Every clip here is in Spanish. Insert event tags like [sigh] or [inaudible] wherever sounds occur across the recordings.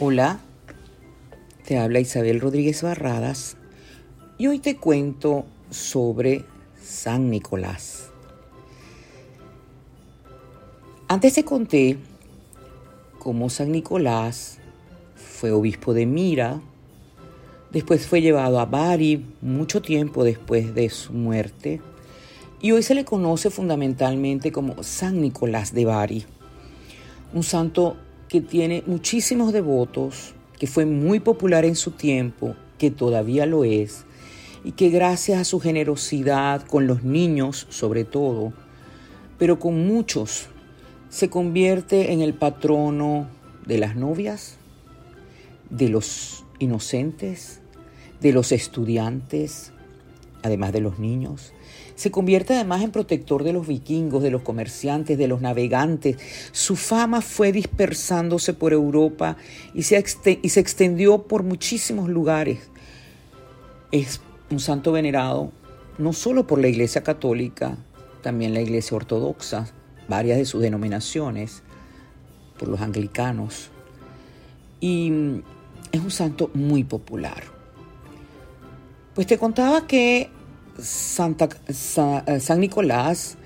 Hola, te habla Isabel Rodríguez Barradas y hoy te cuento sobre San Nicolás. Antes te conté cómo San Nicolás fue obispo de Mira, después fue llevado a Bari mucho tiempo después de su muerte y hoy se le conoce fundamentalmente como San Nicolás de Bari, un santo que tiene muchísimos devotos, que fue muy popular en su tiempo, que todavía lo es, y que gracias a su generosidad con los niños sobre todo, pero con muchos, se convierte en el patrono de las novias, de los inocentes, de los estudiantes, además de los niños, se convierte además en protector de los vikingos, de los comerciantes, de los navegantes. Su fama fue dispersándose por Europa y se, y se extendió por muchísimos lugares. Es un santo venerado no solo por la Iglesia Católica, también la Iglesia Ortodoxa, varias de sus denominaciones, por los anglicanos. Y es un santo muy popular. Pues te contaba que Eh, San Nicolás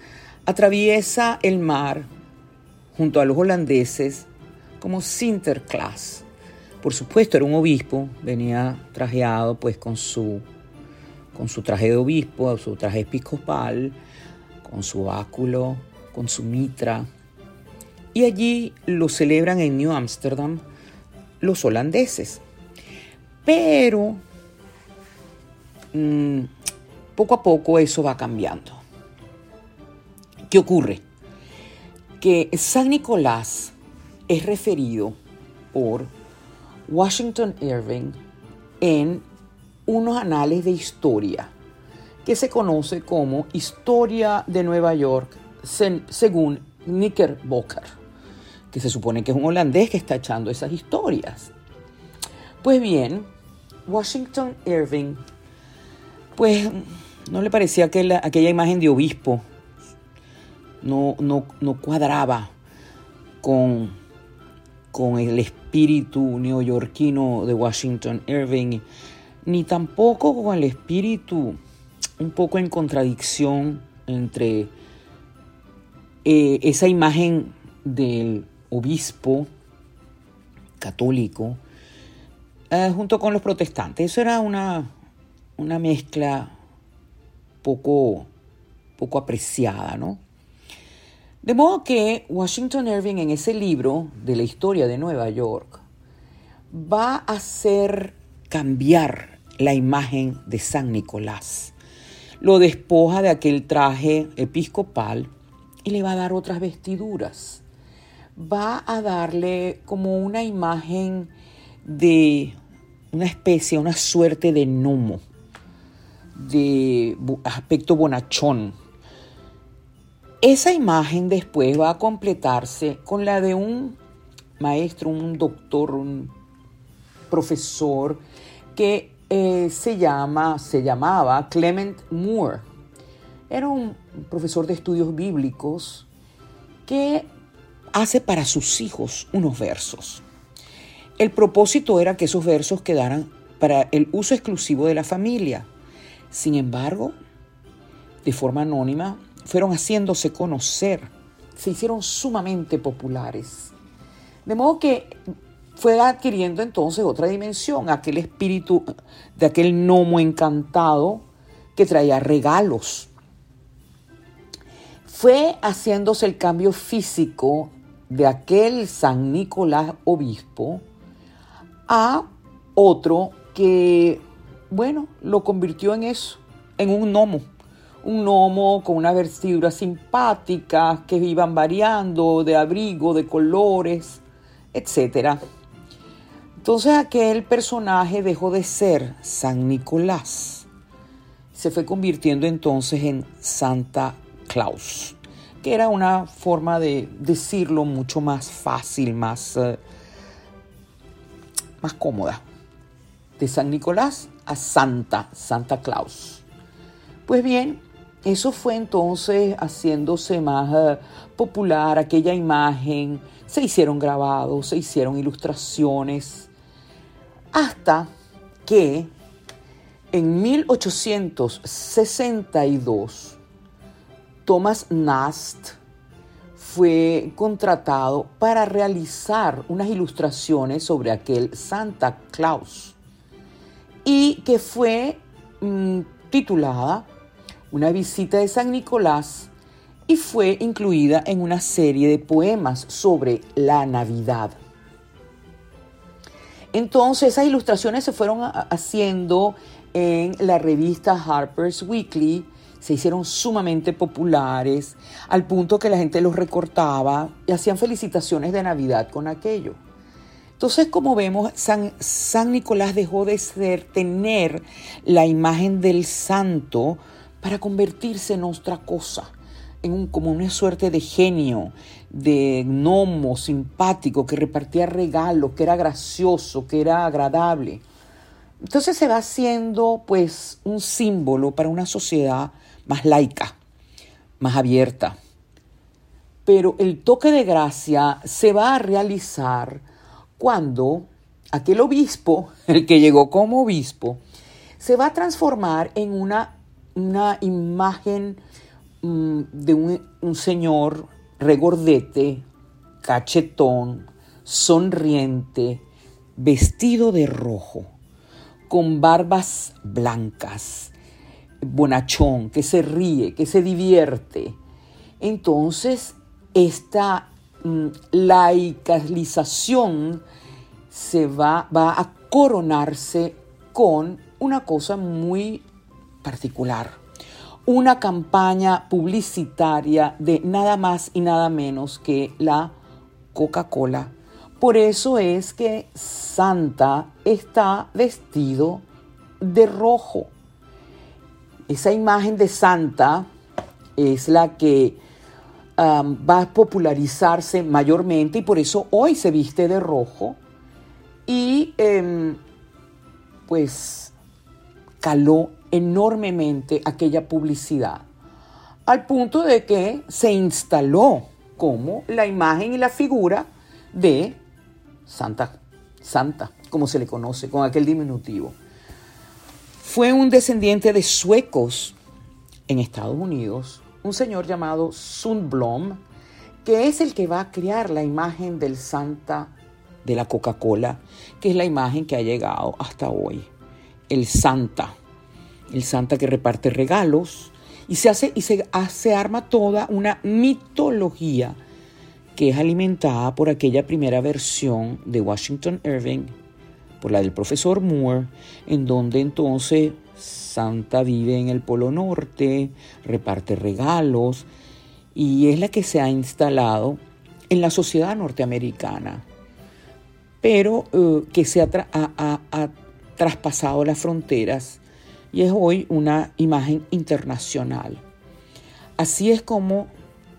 atraviesa el mar junto a los holandeses como Sinterklaas. Por supuesto, era un obispo, venía trajeado pues con su, con su traje de obispo, su traje episcopal, con su báculo, con su mitra. Y allí lo celebran en New Amsterdam los holandeses. Pero mm, poco a poco eso va cambiando. ¿Qué ocurre? Que San Nicolás es referido por Washington Irving en unos anales de historia que se conoce como Historia de Nueva York según Knickerbocker, que se supone que es un holandés que está echando esas historias. Pues bien, Washington Irving, pues no le parecía que aquella imagen de obispo no, no, cuadraba con, con el espíritu neoyorquino de Washington Irving, ni tampoco con el espíritu un poco en contradicción entre eh, esa imagen del obispo católico eh, junto con los protestantes. Eso era una, una mezcla poco, poco apreciada, ¿no? De modo que Washington Irving en ese libro de la historia de Nueva York va a hacer cambiar la imagen de San Nicolás. Lo despoja de aquel traje episcopal y le va a dar otras vestiduras. Va a darle como una imagen de una especie, una suerte de gnomo de aspecto bonachón. Esa imagen después va a completarse con la de un maestro, un doctor, un profesor que eh, se, llama, se llamaba Clement Moore. Era un profesor de estudios bíblicos que hace para sus hijos unos versos. El propósito era que esos versos quedaran para el uso exclusivo de la familia. Sin embargo, de forma anónima, fueron haciéndose conocer, se hicieron sumamente populares. De modo que fue adquiriendo entonces otra dimensión, aquel espíritu de aquel gnomo encantado que traía regalos. Fue haciéndose el cambio físico de aquel San Nicolás obispo a otro que bueno, lo convirtió en eso, en un gnomo. Un gnomo con una vestidura simpática, que iban variando de abrigo, de colores, etc. Entonces aquel personaje dejó de ser San Nicolás. Se fue convirtiendo entonces en Santa Claus, que era una forma de decirlo mucho más fácil, más, eh, más cómoda. De San Nicolás a Santa, Santa Claus. Pues bien, eso fue entonces haciéndose más eh, popular, aquella imagen. Se hicieron grabados, se hicieron ilustraciones, hasta que en 1862 Thomas Nast fue contratado para realizar unas ilustraciones sobre aquel Santa Claus y que fue mm, titulada Una visita de San Nicolás y fue incluida en una serie de poemas sobre la Navidad. Entonces esas ilustraciones se fueron haciendo en la revista Harper's Weekly, se hicieron sumamente populares, al punto que la gente los recortaba y hacían felicitaciones de Navidad con aquello. Entonces, como vemos, San, Nicolás dejó de ser, tener la imagen del santo para convertirse en otra cosa en como una suerte de genio, de gnomo simpático que repartía regalos, que era gracioso, que era agradable. Entonces se va haciendo pues un símbolo para una sociedad más laica, más abierta. Pero el toque de gracia se va a realizar cuando aquel obispo, [laughs] el que llegó como obispo, se va a transformar en una, una imagen Mm, de un, señor regordete, cachetón, sonriente, vestido de rojo, con barbas blancas, bonachón, que se ríe, que se divierte. Entonces, esta laicalización se va, va a coronarse con una cosa muy particular una campaña publicitaria de nada más y nada menos que la Coca-Cola. Por eso es que Santa está vestido de rojo. Esa imagen de Santa es la que va a popularizarse mayormente y por eso hoy se viste de rojo. Y em, pues caló enormemente aquella publicidad, al punto de que se instaló como la imagen y la figura de Santa, Santa, como se le conoce, con aquel diminutivo. Fue un descendiente de suecos en Estados Unidos, un señor llamado Sundblom, que es el que va a crear la imagen del Santa de la Coca-Cola, que es la imagen que ha llegado hasta hoy. El Santa el Santa que reparte regalos, y se hace y se, hace, arma toda una mitología que es alimentada por aquella primera versión de Washington Irving, por la del profesor Moore, en donde entonces Santa vive en el Polo Norte, reparte regalos, y es la que se ha instalado en la sociedad norteamericana, pero eh, que se ha traspasado las fronteras y es hoy una imagen internacional. Así es como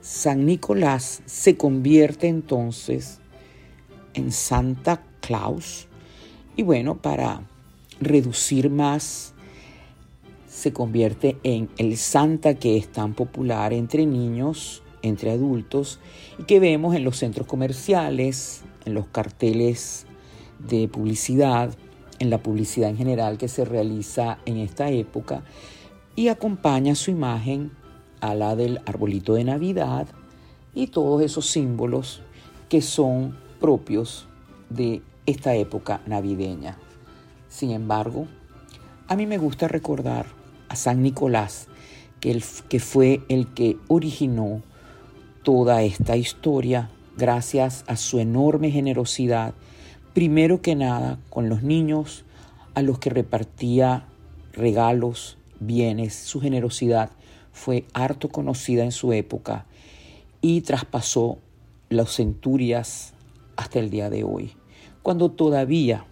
San Nicolás se convierte entonces en Santa Claus y bueno, para reducir más, se convierte en el Santa que es tan popular entre niños, entre adultos y que vemos en los centros comerciales, en los carteles de publicidad, en la publicidad en general que se realiza en esta época y acompaña su imagen a la del arbolito de Navidad y todos esos símbolos que son propios de esta época navideña. Sin embargo, a mí me gusta recordar a San Nicolás, que, que fue el que originó toda esta historia gracias a su enorme generosidad primero que nada con los niños a los que repartía regalos, bienes, su generosidad fue harto conocida en su época y traspasó las centurias hasta el día de hoy, cuando todavía,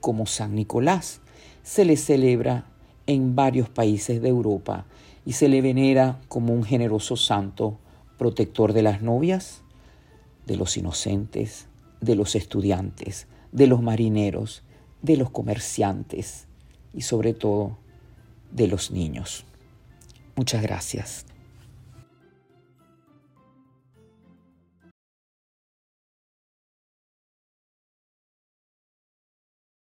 como San Nicolás, se le celebra en varios países de Europa y se le venera como un generoso santo, protector de las novias, de los inocentes, de los estudiantes, de los marineros, de los comerciantes y sobre todo de los niños. Muchas gracias.